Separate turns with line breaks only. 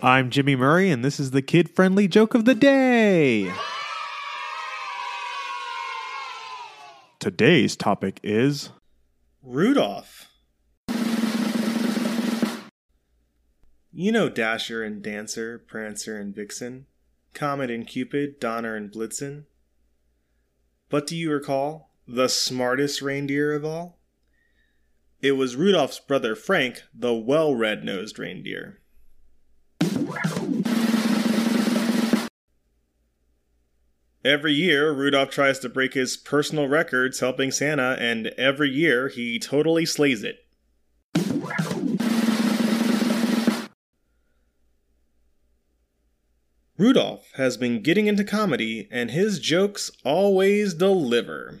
I'm Jimmy Murray, and this is the kid friendly joke of the day. Today's topic is
Rudolph. You know Dasher and Dancer, Prancer and Vixen, Comet and Cupid, Donner and Blitzen. But do you recall the smartest reindeer of all? It was Rudolph's brother Frank, the well red nosed reindeer. Every year, Rudolph tries to break his personal records helping Santa, and every year he totally slays it. Rudolph has been getting into comedy, and his jokes always deliver.